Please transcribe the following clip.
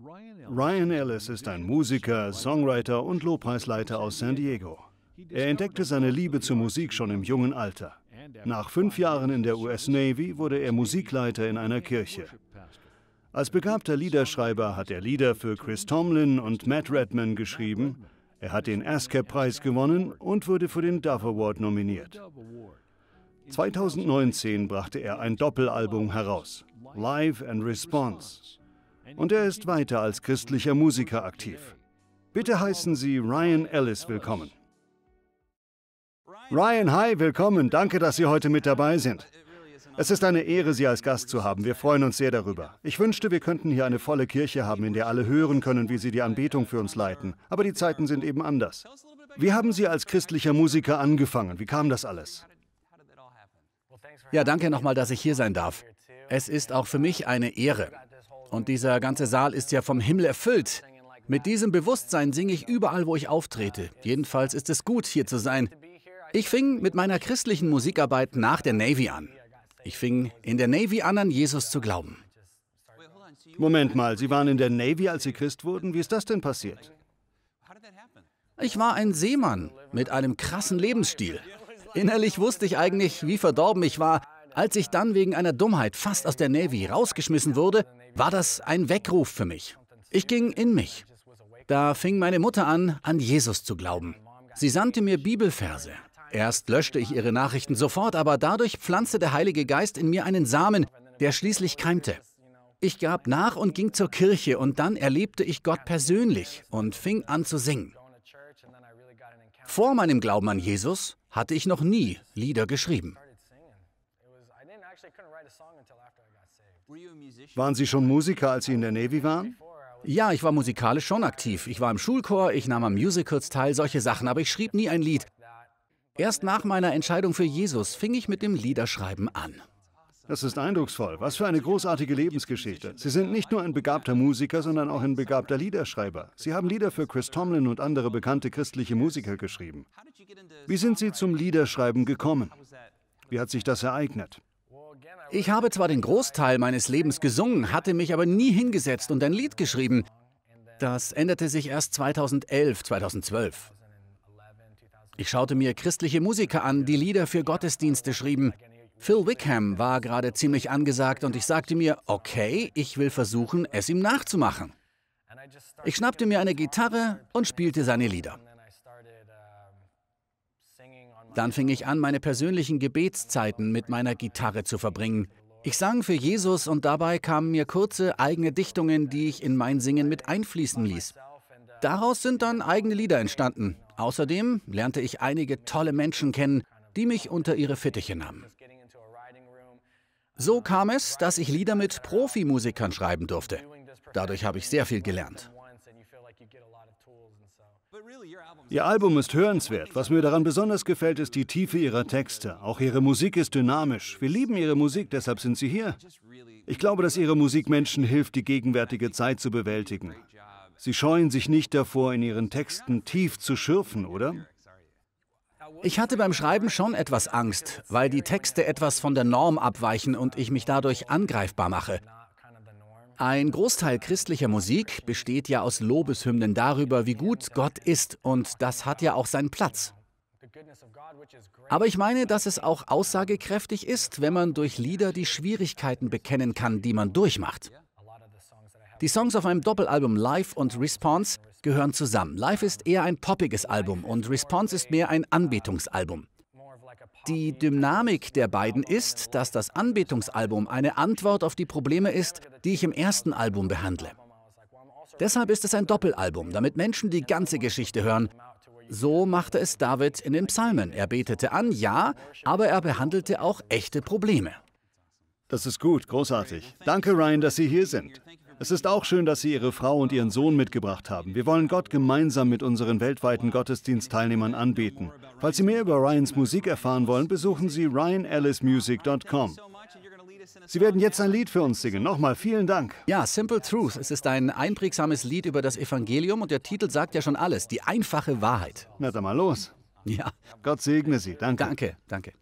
Ryan Ellis ist ein Musiker, Songwriter und Lobpreisleiter aus San Diego. Er entdeckte seine Liebe zur Musik schon im jungen Alter. Nach fünf Jahren in der US Navy wurde er Musikleiter in einer Kirche. Als begabter Liederschreiber hat er Lieder für Chris Tomlin und Matt Redman geschrieben. Er hat den ASCAP-Preis gewonnen und wurde für den Dove Award nominiert. 2019 brachte er ein Doppelalbum heraus, Live and Response. Und er ist weiter als christlicher Musiker aktiv. Bitte heißen Sie Ryan Ellis willkommen. Ryan, hi, willkommen. Danke, dass Sie heute mit dabei sind. Es ist eine Ehre, Sie als Gast zu haben. Wir freuen uns sehr darüber. Ich wünschte, wir könnten hier eine volle Kirche haben, in der alle hören können, wie Sie die Anbetung für uns leiten. Aber die Zeiten sind eben anders. Wie haben Sie als christlicher Musiker angefangen? Wie kam das alles? Ja, danke nochmal, dass ich hier sein darf. Es ist auch für mich eine Ehre. Und dieser ganze Saal ist ja vom Himmel erfüllt. Mit diesem Bewusstsein singe ich überall, wo ich auftrete. Jedenfalls ist es gut, hier zu sein. Ich fing mit meiner christlichen Musikarbeit nach der Navy an. Ich fing in der Navy an, an Jesus zu glauben. Moment mal, Sie waren in der Navy, als Sie Christ wurden? Wie ist das denn passiert? Ich war ein Seemann mit einem krassen Lebensstil. Innerlich wusste ich eigentlich, wie verdorben ich war. Als ich dann wegen einer Dummheit fast aus der Navy rausgeschmissen wurde, war das ein Weckruf für mich. Ich ging in mich. Da fing meine Mutter an, an Jesus zu glauben. Sie sandte mir Bibelverse, Erst löschte ich ihre Nachrichten sofort, aber dadurch pflanzte der Heilige Geist in mir einen Samen, der schließlich keimte. Ich gab nach und ging zur Kirche und dann erlebte ich Gott persönlich und fing an zu singen. Vor meinem Glauben an Jesus hatte ich noch nie Lieder geschrieben. Waren Sie schon Musiker, als Sie in der Navy waren? Ja, ich war musikalisch schon aktiv. Ich war im Schulchor, ich nahm an Musicals teil, solche Sachen, aber ich schrieb nie ein Lied. Erst nach meiner Entscheidung für Jesus fing ich mit dem Liederschreiben an. Das ist eindrucksvoll. Was für eine großartige Lebensgeschichte. Sie sind nicht nur ein begabter Musiker, sondern auch ein begabter Liederschreiber. Sie haben Lieder für Chris Tomlin und andere bekannte christliche Musiker geschrieben. Wie sind Sie zum Liederschreiben gekommen? Wie hat sich das ereignet? Ich habe zwar den Großteil meines Lebens gesungen, hatte mich aber nie hingesetzt und ein Lied geschrieben. Das änderte sich erst 2011, 2012. Ich schaute mir christliche Musiker an, die Lieder für Gottesdienste schrieben. Phil Wickham war gerade ziemlich angesagt und ich sagte mir, okay, ich will versuchen, es ihm nachzumachen. Ich schnappte mir eine Gitarre und spielte seine Lieder. Dann fing ich an, meine persönlichen Gebetszeiten mit meiner Gitarre zu verbringen. Ich sang für Jesus und dabei kamen mir kurze eigene Dichtungen, die ich in mein Singen mit einfließen ließ. Daraus sind dann eigene Lieder entstanden. Außerdem lernte ich einige tolle Menschen kennen, die mich unter ihre Fittiche nahmen. So kam es, dass ich Lieder mit Profimusikern schreiben durfte. Dadurch habe ich sehr viel gelernt. Ihr Album ist hörenswert. Was mir daran besonders gefällt, ist die Tiefe ihrer Texte. Auch ihre Musik ist dynamisch. Wir lieben ihre Musik, deshalb sind sie hier. Ich glaube, dass ihre Musik Menschen hilft, die gegenwärtige Zeit zu bewältigen. Sie scheuen sich nicht davor, in ihren Texten tief zu schürfen, oder? Ich hatte beim Schreiben schon etwas Angst, weil die Texte etwas von der Norm abweichen und ich mich dadurch angreifbar mache. Ein Großteil christlicher Musik besteht ja aus Lobeshymnen darüber, wie gut Gott ist, und das hat ja auch seinen Platz. Aber ich meine, dass es auch aussagekräftig ist, wenn man durch Lieder die Schwierigkeiten bekennen kann, die man durchmacht. Die Songs auf einem Doppelalbum Live und Response gehören zusammen. Live ist eher ein poppiges Album und Response ist mehr ein Anbetungsalbum. Die Dynamik der beiden ist, dass das Anbetungsalbum eine Antwort auf die Probleme ist, die ich im ersten Album behandle. Deshalb ist es ein Doppelalbum, damit Menschen die ganze Geschichte hören. So machte es David in den Psalmen. Er betete an, ja, aber er behandelte auch echte Probleme. Das ist gut, großartig. Danke, Ryan, dass Sie hier sind. Es ist auch schön, dass Sie Ihre Frau und Ihren Sohn mitgebracht haben. Wir wollen Gott gemeinsam mit unseren weltweiten Gottesdienstteilnehmern anbeten. Falls Sie mehr über Ryans Musik erfahren wollen, besuchen Sie ryanellismusic.com. Sie werden jetzt ein Lied für uns singen. Nochmal vielen Dank. Ja, Simple Truth. Es ist ein einprägsames Lied über das Evangelium und der Titel sagt ja schon alles. Die einfache Wahrheit. Na dann mal los. Ja. Gott segne Sie. Danke. Danke, danke.